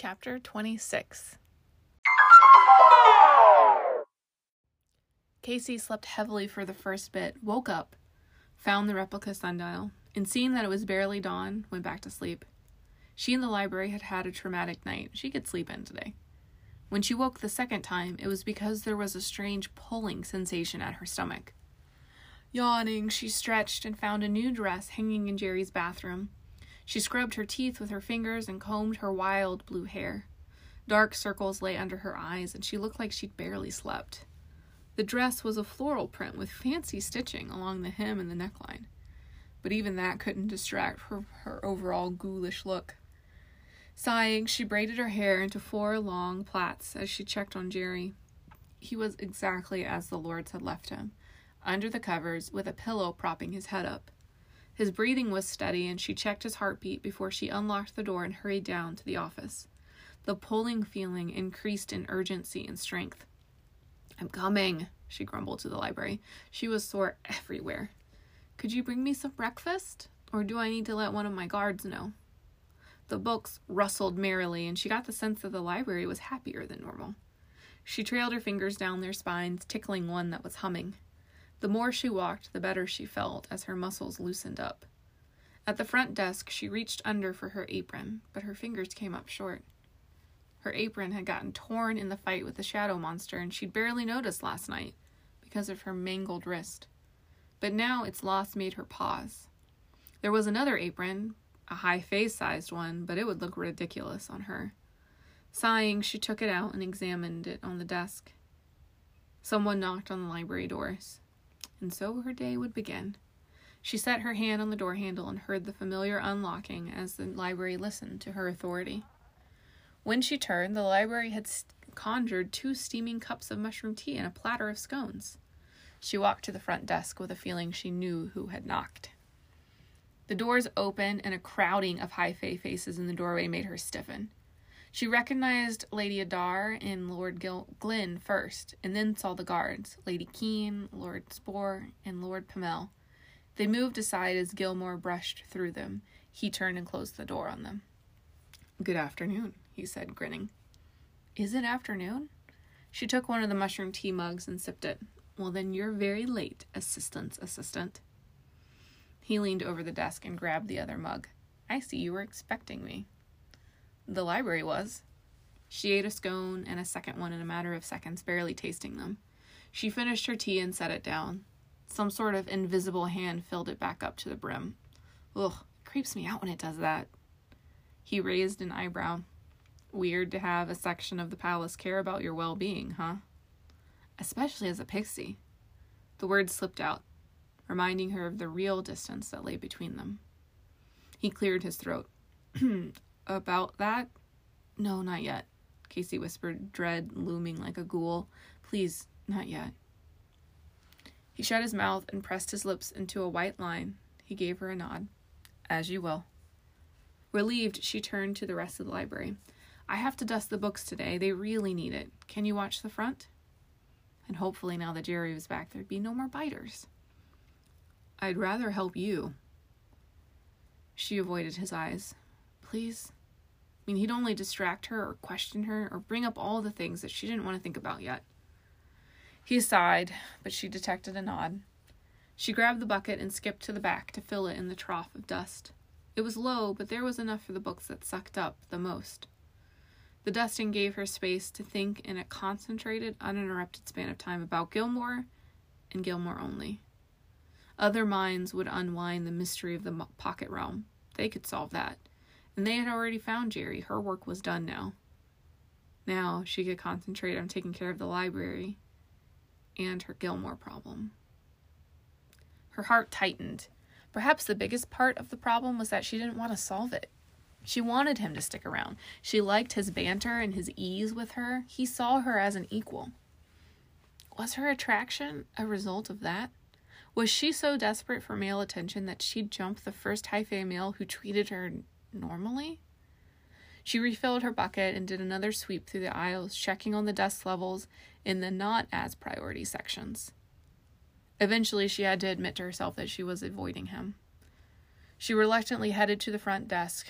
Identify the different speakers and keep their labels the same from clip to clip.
Speaker 1: Chapter 26 Casey slept heavily for the first bit, woke up, found the replica sundial, and seeing that it was barely dawn, went back to sleep. She and the library had had a traumatic night. She could sleep in today. When she woke the second time, it was because there was a strange pulling sensation at her stomach. Yawning, she stretched and found a new dress hanging in Jerry's bathroom. She scrubbed her teeth with her fingers and combed her wild blue hair. Dark circles lay under her eyes, and she looked like she'd barely slept. The dress was a floral print with fancy stitching along the hem and the neckline, but even that couldn't distract her, her overall ghoulish look. Sighing, she braided her hair into four long plaits as she checked on Jerry. He was exactly as the Lords had left him, under the covers with a pillow propping his head up. His breathing was steady, and she checked his heartbeat before she unlocked the door and hurried down to the office. The pulling feeling increased in urgency and strength. I'm coming, she grumbled to the library. She was sore everywhere. Could you bring me some breakfast? Or do I need to let one of my guards know? The books rustled merrily, and she got the sense that the library was happier than normal. She trailed her fingers down their spines, tickling one that was humming. The more she walked, the better she felt as her muscles loosened up. At the front desk, she reached under for her apron, but her fingers came up short. Her apron had gotten torn in the fight with the shadow monster, and she'd barely noticed last night because of her mangled wrist. But now its loss made her pause. There was another apron, a high fae sized one, but it would look ridiculous on her. Sighing, she took it out and examined it on the desk. Someone knocked on the library doors and so her day would begin. She set her hand on the door handle and heard the familiar unlocking as the library listened to her authority. When she turned, the library had conjured two steaming cups of mushroom tea and a platter of scones. She walked to the front desk with a feeling she knew who had knocked. The doors opened, and a crowding of high fae faces in the doorway made her stiffen. She recognized Lady Adar and Lord Gil- Glynn first, and then saw the guards Lady Keene, Lord Spore, and Lord Pamel. They moved aside as Gilmore brushed through them. He turned and closed the door on them. Good afternoon, he said, grinning. Is it afternoon? She took one of the mushroom tea mugs and sipped it. Well, then you're very late, assistant's assistant. He leaned over the desk and grabbed the other mug. I see you were expecting me. The library was. She ate a scone and a second one in a matter of seconds, barely tasting them. She finished her tea and set it down. Some sort of invisible hand filled it back up to the brim. Ugh, it creeps me out when it does that. He raised an eyebrow. Weird to have a section of the palace care about your well being, huh? Especially as a pixie. The words slipped out, reminding her of the real distance that lay between them. He cleared his throat. about that? No, not yet, Casey whispered, dread looming like a ghoul. Please, not yet. He shut his mouth and pressed his lips into a white line. He gave her a nod. As you will. Relieved, she turned to the rest of the library. I have to dust the books today. They really need it. Can you watch the front? And hopefully, now that Jerry was back, there'd be no more biters. I'd rather help you. She avoided his eyes. Please? Mean, he'd only distract her or question her or bring up all the things that she didn't want to think about yet. He sighed, but she detected a nod. She grabbed the bucket and skipped to the back to fill it in the trough of dust. It was low, but there was enough for the books that sucked up the most. The dusting gave her space to think in a concentrated, uninterrupted span of time about Gilmore and Gilmore only. Other minds would unwind the mystery of the pocket realm. They could solve that and they had already found Jerry. Her work was done now. Now she could concentrate on taking care of the library and her Gilmore problem. Her heart tightened. Perhaps the biggest part of the problem was that she didn't want to solve it. She wanted him to stick around. She liked his banter and his ease with her. He saw her as an equal. Was her attraction a result of that? Was she so desperate for male attention that she'd jump the first high fae male who treated her normally. She refilled her bucket and did another sweep through the aisles, checking on the dust levels in the not as priority sections. Eventually, she had to admit to herself that she was avoiding him. She reluctantly headed to the front desk,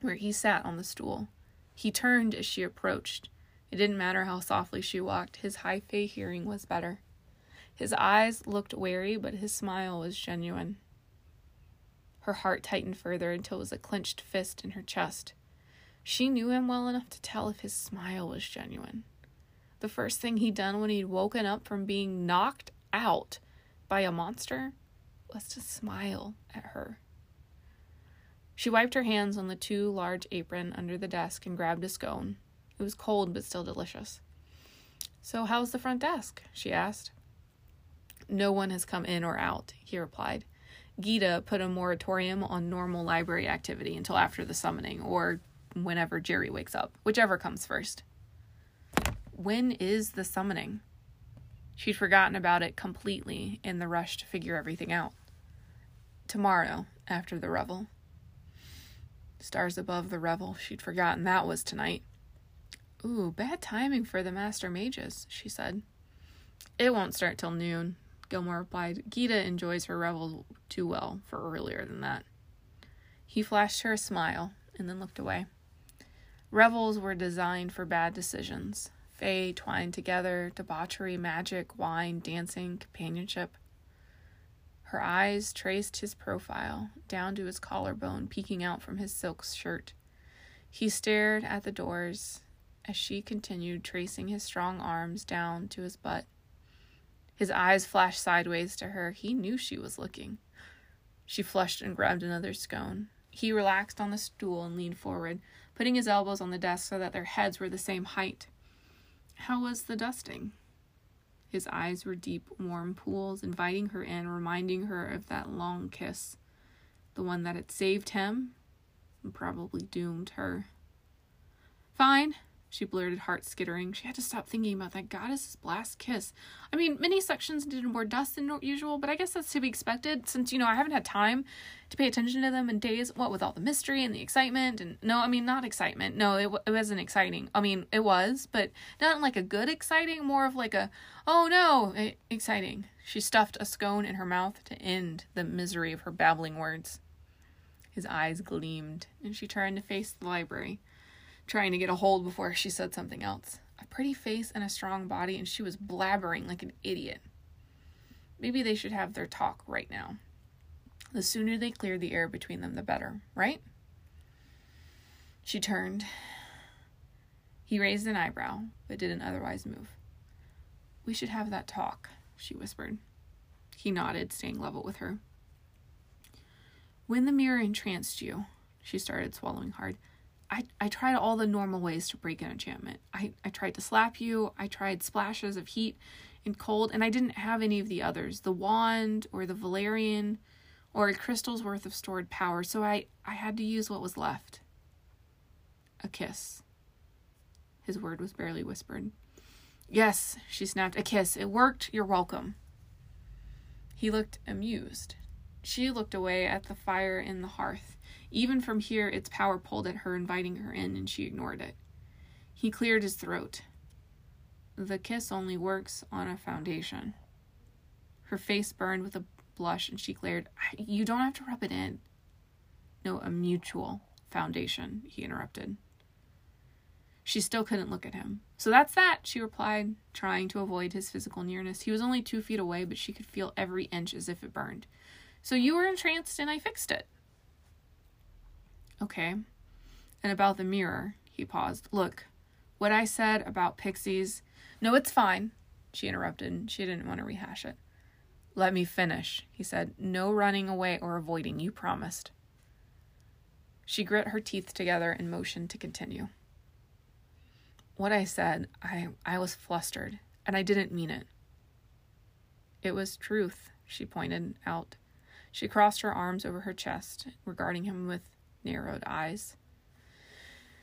Speaker 1: where he sat on the stool. He turned as she approached. It didn't matter how softly she walked, his high fae hearing was better. His eyes looked wary, but his smile was genuine. Her heart tightened further until it was a clenched fist in her chest. She knew him well enough to tell if his smile was genuine. The first thing he'd done when he'd woken up from being knocked out by a monster was to smile at her. She wiped her hands on the too large apron under the desk and grabbed a scone. It was cold but still delicious. So, how's the front desk? she asked. No one has come in or out, he replied. Gita put a moratorium on normal library activity until after the summoning, or whenever Jerry wakes up, whichever comes first. When is the summoning? She'd forgotten about it completely in the rush to figure everything out. Tomorrow, after the revel. Stars above the revel, she'd forgotten that was tonight. Ooh, bad timing for the master mages, she said. It won't start till noon, Gilmore replied. Gita enjoys her revel too well for earlier than that. He flashed her a smile and then looked away. Revels were designed for bad decisions. Fae twined together, debauchery, magic, wine, dancing, companionship. Her eyes traced his profile down to his collarbone, peeking out from his silk shirt. He stared at the doors as she continued tracing his strong arms down to his butt. His eyes flashed sideways to her. He knew she was looking. She flushed and grabbed another scone. He relaxed on the stool and leaned forward, putting his elbows on the desk so that their heads were the same height. How was the dusting? His eyes were deep, warm pools, inviting her in, reminding her of that long kiss, the one that had saved him and probably doomed her. Fine, she blurted, heart skittering. She had to stop thinking about that goddess's blast kiss. I mean, many sections did more dust than usual, but I guess that's to be expected since, you know, I haven't had time to pay attention to them in days. What with all the mystery and the excitement? And no, I mean, not excitement. No, it, it wasn't exciting. I mean, it was, but not like a good exciting, more of like a, oh no, exciting. She stuffed a scone in her mouth to end the misery of her babbling words. His eyes gleamed, and she turned to face the library trying to get a hold before she said something else. A pretty face and a strong body, and she was blabbering like an idiot. Maybe they should have their talk right now. The sooner they clear the air between them, the better, right? She turned. He raised an eyebrow, but didn't otherwise move. We should have that talk, she whispered. He nodded, staying level with her. When the mirror entranced you, she started swallowing hard. I, I tried all the normal ways to break an enchantment. I, I tried to slap you, I tried splashes of heat and cold, and I didn't have any of the others the wand or the Valerian or a crystal's worth of stored power, so I, I had to use what was left a kiss. His word was barely whispered. Yes, she snapped, a kiss. It worked. You're welcome. He looked amused. She looked away at the fire in the hearth. Even from here, its power pulled at her, inviting her in, and she ignored it. He cleared his throat. The kiss only works on a foundation. Her face burned with a blush, and she glared. You don't have to rub it in. No, a mutual foundation, he interrupted. She still couldn't look at him. So that's that, she replied, trying to avoid his physical nearness. He was only two feet away, but she could feel every inch as if it burned. So you were entranced, and I fixed it. Okay. And about the mirror, he paused. Look, what I said about pixies. No, it's fine, she interrupted. She didn't want to rehash it. Let me finish, he said. No running away or avoiding, you promised. She grit her teeth together and motioned to continue. What I said, I, I was flustered, and I didn't mean it. It was truth, she pointed out. She crossed her arms over her chest, regarding him with narrowed eyes.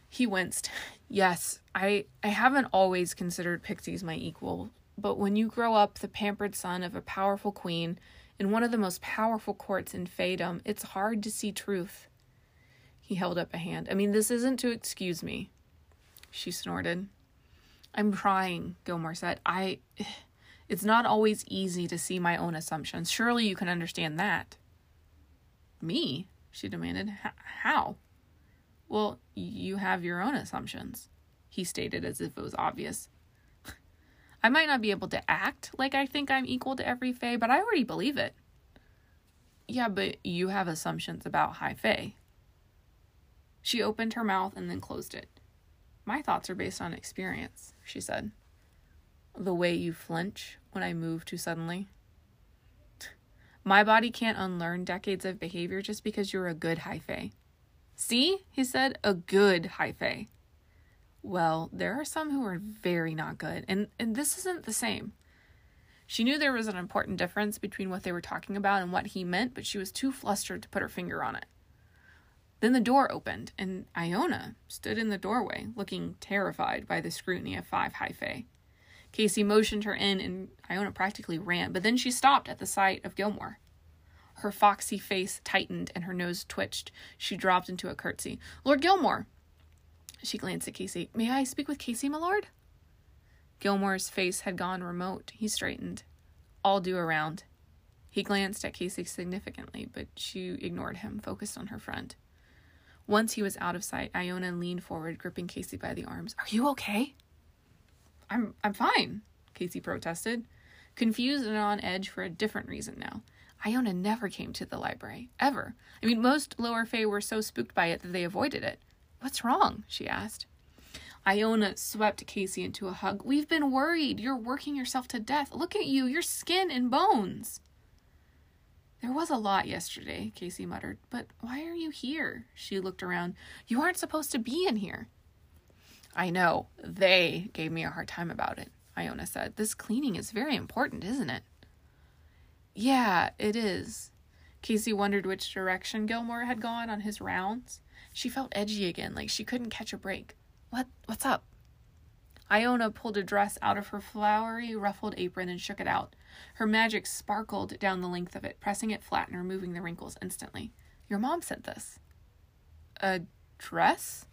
Speaker 1: He winced. Yes, I I haven't always considered pixies my equal, but when you grow up the pampered son of a powerful queen in one of the most powerful courts in Faedom, it's hard to see truth. He held up a hand. I mean, this isn't to excuse me. She snorted. I'm trying, Gilmore said. I it's not always easy to see my own assumptions. Surely you can understand that. Me? she demanded. How? Well, you have your own assumptions, he stated as if it was obvious. I might not be able to act like I think I'm equal to every Fae, but I already believe it. Yeah, but you have assumptions about High Fae. She opened her mouth and then closed it. My thoughts are based on experience, she said. The way you flinch when I move too suddenly. My body can't unlearn decades of behavior just because you're a good high fae. See, he said, a good high fae. Well, there are some who are very not good, and, and this isn't the same. She knew there was an important difference between what they were talking about and what he meant, but she was too flustered to put her finger on it. Then the door opened, and Iona stood in the doorway, looking terrified by the scrutiny of five high fae. Casey motioned her in, and Iona practically ran, but then she stopped at the sight of Gilmore. Her foxy face tightened and her nose twitched. She dropped into a curtsy. Lord Gilmore! She glanced at Casey. May I speak with Casey, my lord? Gilmore's face had gone remote. He straightened. All due around. He glanced at Casey significantly, but she ignored him, focused on her friend. Once he was out of sight, Iona leaned forward, gripping Casey by the arms. Are you okay? I'm I'm fine, Casey protested, confused and on edge for a different reason now. Iona never came to the library, ever. I mean, most lower Fae were so spooked by it that they avoided it. What's wrong? she asked. Iona swept Casey into a hug. We've been worried. You're working yourself to death. Look at you, your skin and bones. There was a lot yesterday, Casey muttered. But why are you here? She looked around. You aren't supposed to be in here. I know. They gave me a hard time about it, Iona said. This cleaning is very important, isn't it? Yeah, it is. Casey wondered which direction Gilmore had gone on his rounds. She felt edgy again, like she couldn't catch a break. What what's up? Iona pulled a dress out of her flowery, ruffled apron and shook it out. Her magic sparkled down the length of it, pressing it flat and removing the wrinkles instantly. Your mom sent this. A dress?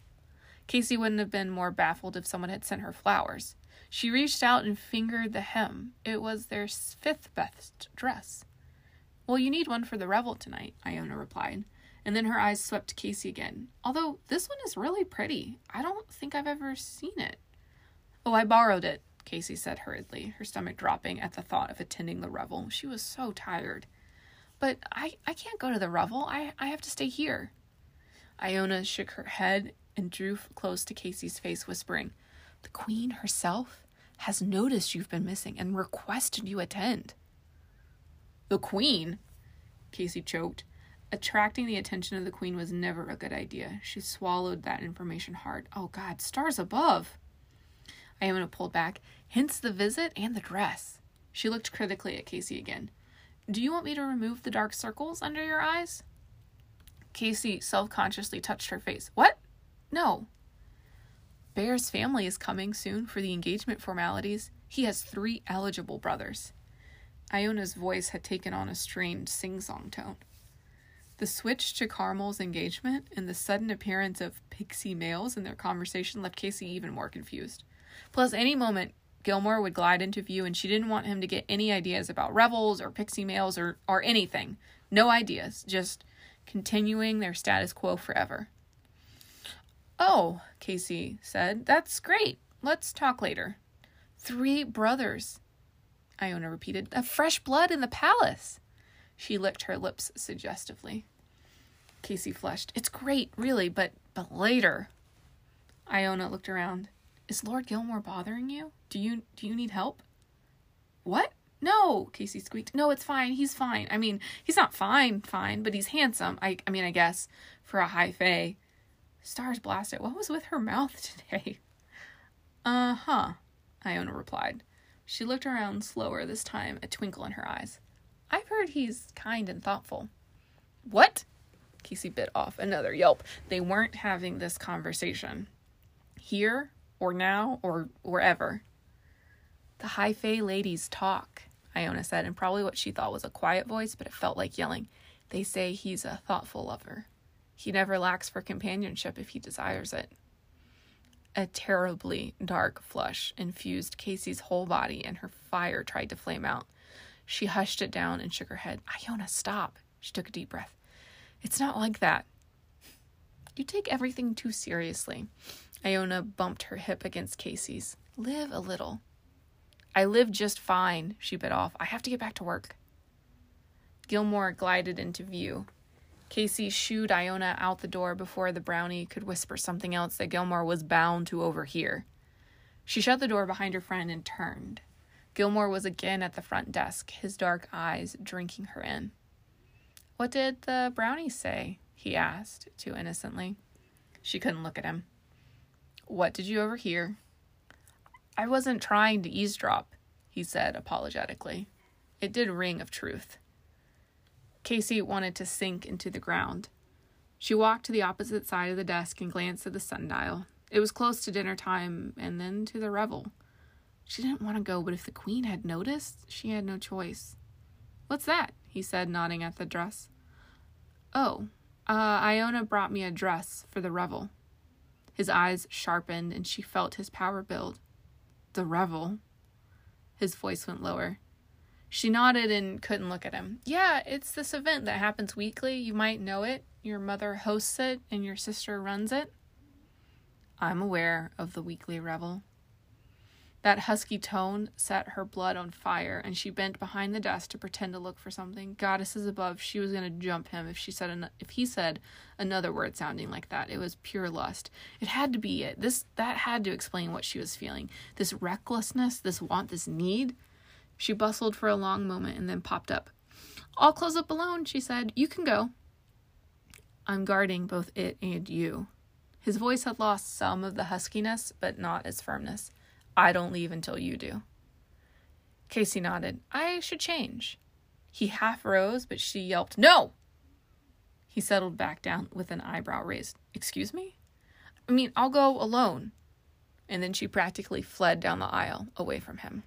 Speaker 1: Casey wouldn't have been more baffled if someone had sent her flowers. She reached out and fingered the hem. It was their fifth best dress. Well, you need one for the revel tonight, Iona replied. And then her eyes swept Casey again. Although this one is really pretty. I don't think I've ever seen it. Oh, I borrowed it, Casey said hurriedly, her stomach dropping at the thought of attending the revel. She was so tired. But I, I can't go to the revel. I, I have to stay here. Iona shook her head and drew close to Casey's face, whispering, The Queen herself has noticed you've been missing and requested you attend. The Queen? Casey choked. Attracting the attention of the Queen was never a good idea. She swallowed that information hard. Oh, God, stars above. Iona pulled back, hence the visit and the dress. She looked critically at Casey again. Do you want me to remove the dark circles under your eyes? Casey self consciously touched her face. What? No. Bear's family is coming soon for the engagement formalities. He has three eligible brothers. Iona's voice had taken on a strained sing song tone. The switch to Carmel's engagement and the sudden appearance of pixie males in their conversation left Casey even more confused. Plus, any moment, Gilmore would glide into view, and she didn't want him to get any ideas about revels or pixie males or, or anything. No ideas, just continuing their status quo forever. Oh, Casey said, that's great. Let's talk later. Three brothers, Iona repeated. A fresh blood in the palace. She licked her lips suggestively. Casey flushed. It's great, really, but but later. Iona looked around. Is Lord Gilmore bothering you? Do you do you need help? What? No, Casey squeaked. No, it's fine. He's fine. I mean, he's not fine, fine, but he's handsome. I I mean, I guess for a high fae. Stars blast it. What was with her mouth today? Uh huh, Iona replied. She looked around slower this time, a twinkle in her eyes. I've heard he's kind and thoughtful. What? Casey bit off another yelp. They weren't having this conversation. Here, or now, or wherever. The high fae ladies talk, Iona said, and probably what she thought was a quiet voice, but it felt like yelling. They say he's a thoughtful lover. He never lacks for companionship if he desires it. A terribly dark flush infused Casey's whole body, and her fire tried to flame out. She hushed it down and shook her head. Iona, stop. She took a deep breath. It's not like that. You take everything too seriously. Iona bumped her hip against Casey's. Live a little. I live just fine, she bit off. I have to get back to work. Gilmore glided into view. Casey shooed Iona out the door before the brownie could whisper something else that Gilmore was bound to overhear. She shut the door behind her friend and turned. Gilmore was again at the front desk, his dark eyes drinking her in. What did the brownie say? he asked, too innocently. She couldn't look at him. What did you overhear? I wasn't trying to eavesdrop, he said apologetically. It did ring of truth. Casey wanted to sink into the ground. She walked to the opposite side of the desk and glanced at the sundial. It was close to dinner time and then to the revel. She didn't want to go, but if the queen had noticed, she had no choice. What's that? he said, nodding at the dress. Oh, uh, Iona brought me a dress for the revel. His eyes sharpened and she felt his power build. The revel. His voice went lower. She nodded and couldn't look at him. Yeah, it's this event that happens weekly. You might know it. Your mother hosts it and your sister runs it. I'm aware of the weekly revel. That husky tone set her blood on fire, and she bent behind the desk to pretend to look for something. Goddesses above, she was going to jump him if she said an- if he said another word sounding like that. It was pure lust. It had to be it. This that had to explain what she was feeling. This recklessness, this want, this need. She bustled for a long moment and then popped up. I'll close up alone, she said. You can go. I'm guarding both it and you. His voice had lost some of the huskiness, but not its firmness. I don't leave until you do. Casey nodded. I should change. He half rose, but she yelped, No! He settled back down with an eyebrow raised. Excuse me? I mean, I'll go alone. And then she practically fled down the aisle away from him.